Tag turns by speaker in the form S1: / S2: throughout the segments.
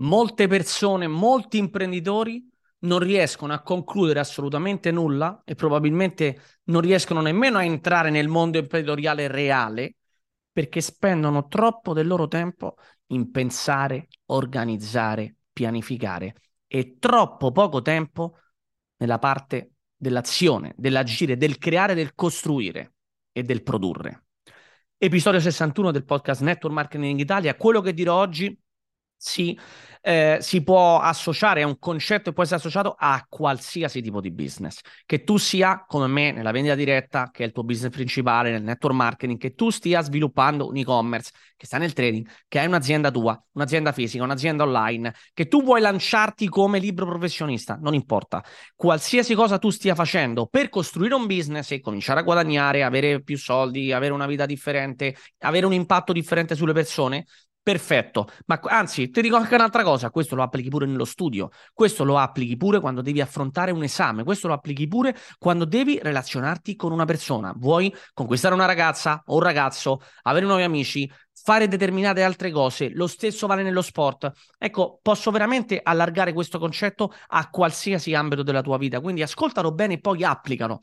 S1: molte persone, molti imprenditori non riescono a concludere assolutamente nulla e probabilmente non riescono nemmeno a entrare nel mondo imprenditoriale reale perché spendono troppo del loro tempo in pensare, organizzare, pianificare e troppo poco tempo nella parte dell'azione, dell'agire, del creare, del costruire e del produrre. Episodio 61 del podcast Network Marketing Italia. Quello che dirò oggi si, eh, si può associare, è un concetto che può essere associato a qualsiasi tipo di business. Che tu sia come me nella vendita diretta, che è il tuo business principale, nel network marketing, che tu stia sviluppando un e-commerce, che sta nel trading, che hai un'azienda tua, un'azienda fisica, un'azienda online, che tu vuoi lanciarti come libro professionista, non importa. Qualsiasi cosa tu stia facendo per costruire un business e cominciare a guadagnare, avere più soldi, avere una vita differente, avere un impatto differente sulle persone, Perfetto, ma anzi, ti dico anche un'altra cosa: questo lo applichi pure nello studio, questo lo applichi pure quando devi affrontare un esame, questo lo applichi pure quando devi relazionarti con una persona. Vuoi conquistare una ragazza o un ragazzo, avere nuovi amici, fare determinate altre cose, lo stesso vale nello sport. Ecco, posso veramente allargare questo concetto a qualsiasi ambito della tua vita, quindi ascoltalo bene e poi applicano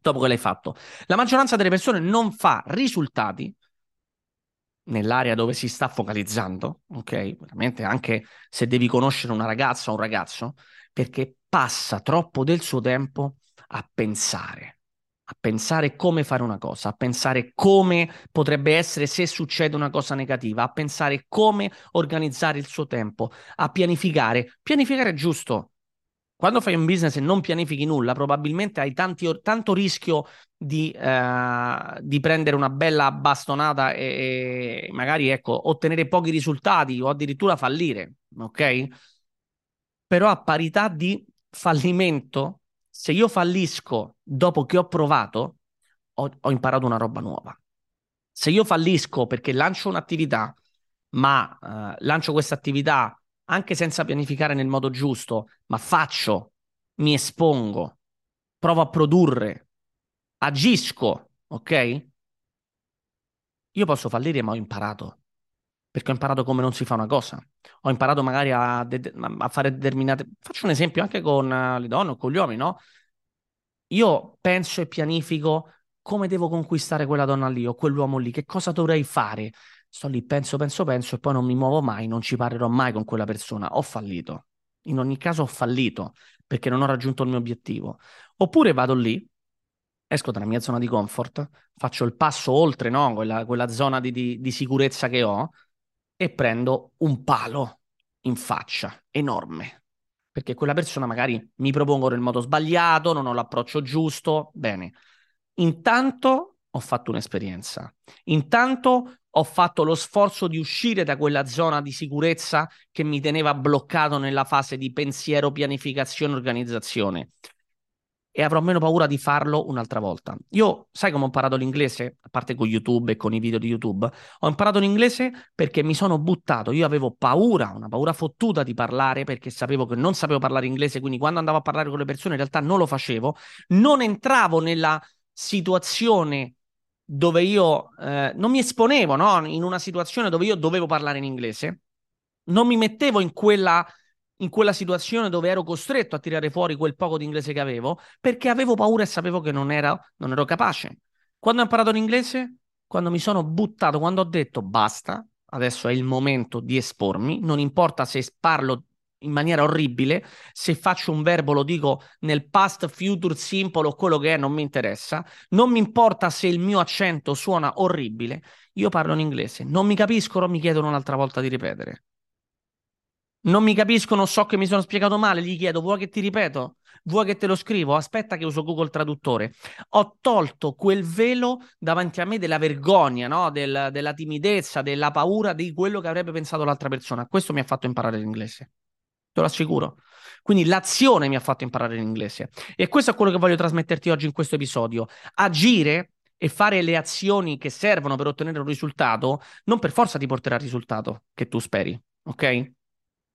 S1: dopo che l'hai fatto. La maggioranza delle persone non fa risultati nell'area dove si sta focalizzando, ok? Veramente anche se devi conoscere una ragazza o un ragazzo, perché passa troppo del suo tempo a pensare, a pensare come fare una cosa, a pensare come potrebbe essere se succede una cosa negativa, a pensare come organizzare il suo tempo, a pianificare. Pianificare è giusto, quando fai un business e non pianifichi nulla, probabilmente hai tanti, tanto rischio di, eh, di, prendere una bella bastonata e, e, magari ecco, ottenere pochi risultati o addirittura fallire, ok? Però a parità di fallimento, se io fallisco dopo che ho provato, ho, ho imparato una roba nuova. Se io fallisco perché lancio un'attività, ma eh, lancio questa attività anche senza pianificare nel modo giusto, ma faccio, mi espongo, provo a produrre, agisco, ok? Io posso fallire, ma ho imparato. Perché ho imparato come non si fa una cosa. Ho imparato magari a, de- a fare determinate. Faccio un esempio anche con uh, le donne o con gli uomini, no? Io penso e pianifico come devo conquistare quella donna lì o quell'uomo lì, che cosa dovrei fare, sto lì, penso, penso, penso e poi non mi muovo mai, non ci parlerò mai con quella persona. Ho fallito. In ogni caso ho fallito perché non ho raggiunto il mio obiettivo. Oppure vado lì, esco dalla mia zona di comfort, faccio il passo oltre no? quella, quella zona di, di, di sicurezza che ho e prendo un palo in faccia enorme. Perché quella persona magari mi propongo nel modo sbagliato, non ho l'approccio giusto. Bene. Intanto ho fatto un'esperienza. Intanto ho fatto lo sforzo di uscire da quella zona di sicurezza che mi teneva bloccato nella fase di pensiero, pianificazione, organizzazione. E avrò meno paura di farlo un'altra volta. Io, sai come ho imparato l'inglese? A parte con YouTube e con i video di YouTube, ho imparato l'inglese perché mi sono buttato. Io avevo paura, una paura fottuta di parlare perché sapevo che non sapevo parlare inglese. Quindi, quando andavo a parlare con le persone, in realtà non lo facevo. Non entravo nella situazione dove io eh, non mi esponevo no? in una situazione dove io dovevo parlare in inglese, non mi mettevo in quella, in quella situazione dove ero costretto a tirare fuori quel poco di inglese che avevo, perché avevo paura e sapevo che non, era, non ero capace. Quando ho imparato l'inglese? Quando mi sono buttato, quando ho detto basta, adesso è il momento di espormi, non importa se parlo in maniera orribile. Se faccio un verbo lo dico nel past, future, simple o quello che è, non mi interessa. Non mi importa se il mio accento suona orribile. Io parlo in inglese. Non mi capiscono, mi chiedono un'altra volta di ripetere. Non mi capiscono, so che mi sono spiegato male, gli chiedo, vuoi che ti ripeto? Vuoi che te lo scrivo? Aspetta che uso Google Traduttore. Ho tolto quel velo davanti a me della vergogna, no? Del, della timidezza, della paura di quello che avrebbe pensato l'altra persona. Questo mi ha fatto imparare l'inglese te lo assicuro. Quindi l'azione mi ha fatto imparare l'inglese. E questo è quello che voglio trasmetterti oggi in questo episodio. Agire e fare le azioni che servono per ottenere un risultato non per forza ti porterà al risultato che tu speri, ok?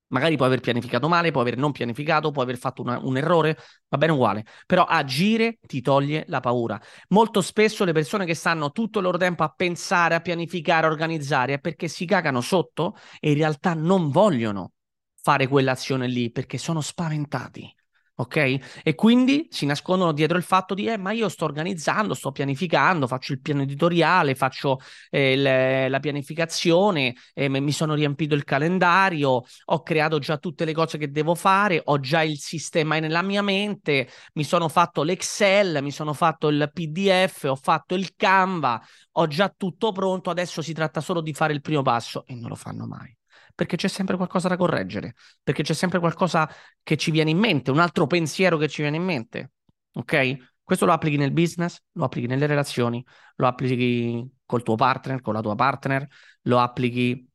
S1: Magari puoi aver pianificato male, puoi aver non pianificato, puoi aver fatto una, un errore, va bene uguale. Però agire ti toglie la paura. Molto spesso le persone che stanno tutto il loro tempo a pensare, a pianificare, a organizzare, è perché si cagano sotto e in realtà non vogliono fare quell'azione lì perché sono spaventati ok? E quindi si nascondono dietro il fatto di, eh, ma io sto organizzando, sto pianificando, faccio il piano editoriale, faccio eh, le, la pianificazione, eh, mi sono riempito il calendario, ho creato già tutte le cose che devo fare, ho già il sistema nella mia mente, mi sono fatto l'Excel, mi sono fatto il PDF, ho fatto il Canva, ho già tutto pronto, adesso si tratta solo di fare il primo passo e non lo fanno mai perché c'è sempre qualcosa da correggere, perché c'è sempre qualcosa che ci viene in mente, un altro pensiero che ci viene in mente. Ok? Questo lo applichi nel business, lo applichi nelle relazioni, lo applichi col tuo partner, con la tua partner, lo applichi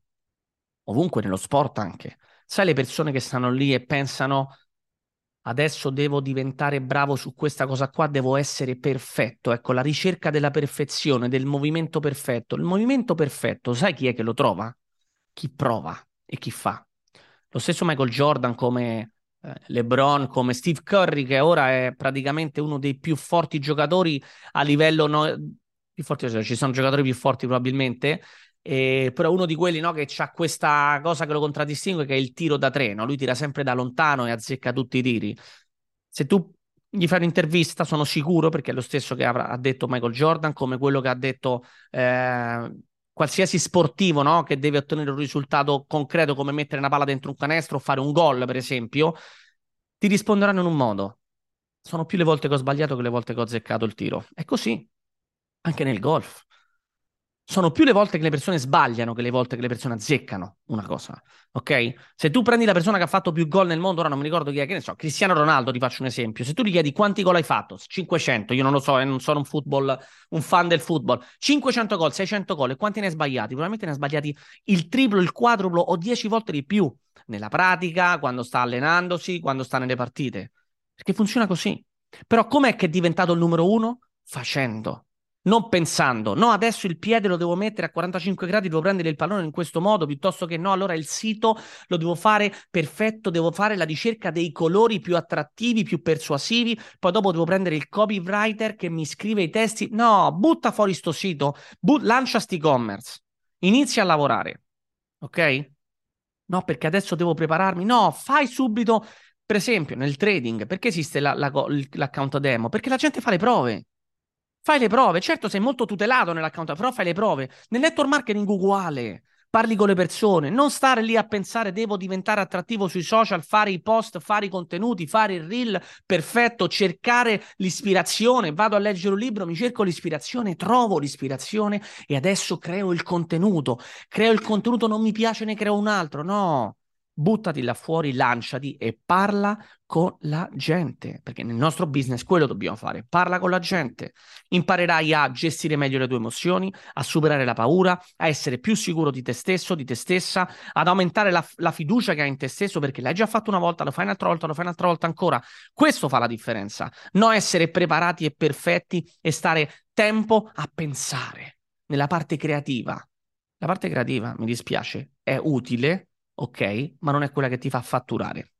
S1: ovunque nello sport anche. Sai le persone che stanno lì e pensano adesso devo diventare bravo su questa cosa qua, devo essere perfetto. Ecco, la ricerca della perfezione, del movimento perfetto. Il movimento perfetto, sai chi è che lo trova? Chi prova e chi fa. Lo stesso Michael Jordan come eh, LeBron, come Steve Curry, che ora è praticamente uno dei più forti giocatori a livello... No... più forti, cioè, ci sono giocatori più forti probabilmente, eh, però uno di quelli no, che ha questa cosa che lo contraddistingue, che è il tiro da tre. Lui tira sempre da lontano e azzecca tutti i tiri. Se tu gli fai un'intervista, sono sicuro, perché è lo stesso che avrà, ha detto Michael Jordan, come quello che ha detto eh, qualsiasi sportivo no? che deve ottenere un risultato concreto come mettere una palla dentro un canestro o fare un gol, per esempio, ti risponderanno in un modo. Sono più le volte che ho sbagliato che le volte che ho azzeccato il tiro. È così, anche nel golf sono più le volte che le persone sbagliano che le volte che le persone azzeccano una cosa, ok? Se tu prendi la persona che ha fatto più gol nel mondo, ora non mi ricordo chi è, che ne so, Cristiano Ronaldo, ti faccio un esempio, se tu gli chiedi quanti gol hai fatto, 500, io non lo so, eh, non sono un football, un fan del football, 500 gol, 600 gol, e quanti ne hai sbagliati? Probabilmente ne hai sbagliati il triplo, il quadruplo o 10 volte di più, nella pratica, quando sta allenandosi, quando sta nelle partite, perché funziona così. Però com'è che è diventato il numero uno? Facendo non pensando, no, adesso il piede lo devo mettere a 45 gradi, devo prendere il pallone in questo modo, piuttosto che no, allora il sito lo devo fare perfetto, devo fare la ricerca dei colori più attrattivi, più persuasivi, poi dopo devo prendere il copywriter che mi scrive i testi. No, butta fuori sto sito, but- lancia sti e-commerce, inizia a lavorare, ok? No, perché adesso devo prepararmi. No, fai subito, per esempio, nel trading, perché esiste la, la, l'account demo? Perché la gente fa le prove. Fai le prove, certo sei molto tutelato nell'account, però fai le prove. Nel network marketing uguale. Parli con le persone, non stare lì a pensare devo diventare attrattivo sui social, fare i post, fare i contenuti, fare il reel perfetto, cercare l'ispirazione. Vado a leggere un libro, mi cerco l'ispirazione, trovo l'ispirazione e adesso creo il contenuto. Creo il contenuto, non mi piace, ne creo un altro. No, buttati là fuori, lanciati e parla con la gente, perché nel nostro business quello dobbiamo fare, parla con la gente, imparerai a gestire meglio le tue emozioni, a superare la paura, a essere più sicuro di te stesso, di te stessa, ad aumentare la, la fiducia che hai in te stesso, perché l'hai già fatto una volta, lo fai un'altra volta, lo fai un'altra volta ancora, questo fa la differenza, non essere preparati e perfetti e stare tempo a pensare nella parte creativa. La parte creativa, mi dispiace, è utile, ok, ma non è quella che ti fa fatturare.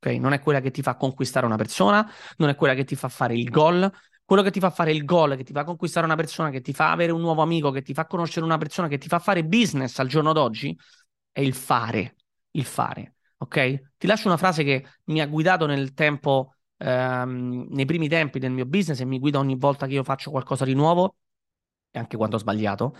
S1: Ok, non è quella che ti fa conquistare una persona, non è quella che ti fa fare il gol. Quello che ti fa fare il gol, che ti fa conquistare una persona, che ti fa avere un nuovo amico, che ti fa conoscere una persona, che ti fa fare business al giorno d'oggi, è il fare. Il fare. Ok? Ti lascio una frase che mi ha guidato nel tempo, ehm, nei primi tempi del mio business e mi guida ogni volta che io faccio qualcosa di nuovo, e anche quando ho sbagliato.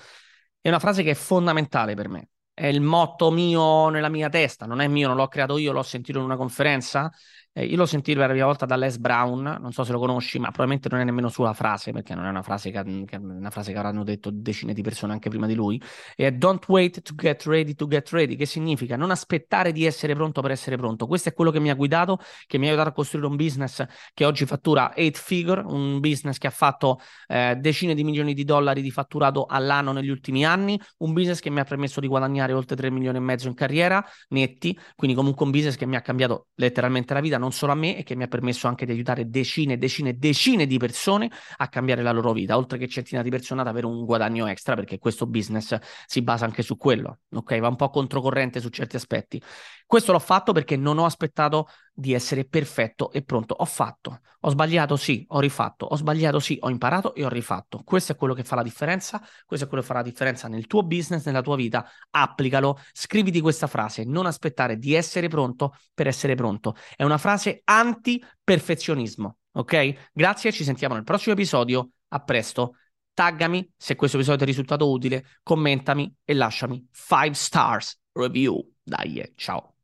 S1: È una frase che è fondamentale per me è il motto mio nella mia testa, non è mio, non l'ho creato io, l'ho sentito in una conferenza eh, io l'ho sentito per la prima volta da Les Brown, non so se lo conosci, ma probabilmente non è nemmeno sua frase, perché non è una frase che, che, una frase che avranno detto decine di persone anche prima di lui. E è Don't wait to get ready to get ready, che significa non aspettare di essere pronto per essere pronto. Questo è quello che mi ha guidato, che mi ha aiutato a costruire un business che oggi fattura 8 figure, un business che ha fatto eh, decine di milioni di dollari di fatturato all'anno negli ultimi anni, un business che mi ha permesso di guadagnare oltre 3 milioni e mezzo in carriera netti, quindi comunque un business che mi ha cambiato letteralmente la vita. Non non solo a me e che mi ha permesso anche di aiutare decine, decine, decine di persone a cambiare la loro vita, oltre che centinaia di persone ad avere un guadagno extra, perché questo business si basa anche su quello, ok? Va un po' controcorrente su certi aspetti. Questo l'ho fatto perché non ho aspettato di essere perfetto e pronto. Ho fatto, ho sbagliato, sì, ho rifatto, ho sbagliato, sì, ho imparato e ho rifatto. Questo è quello che fa la differenza, questo è quello che fa la differenza nel tuo business, nella tua vita. Applicalo, scriviti questa frase, non aspettare di essere pronto per essere pronto. È una frase anti-perfezionismo, ok? Grazie, ci sentiamo nel prossimo episodio. A presto. Taggami se questo episodio ti è risultato utile, commentami e lasciami 5 stars review. Dai, ciao.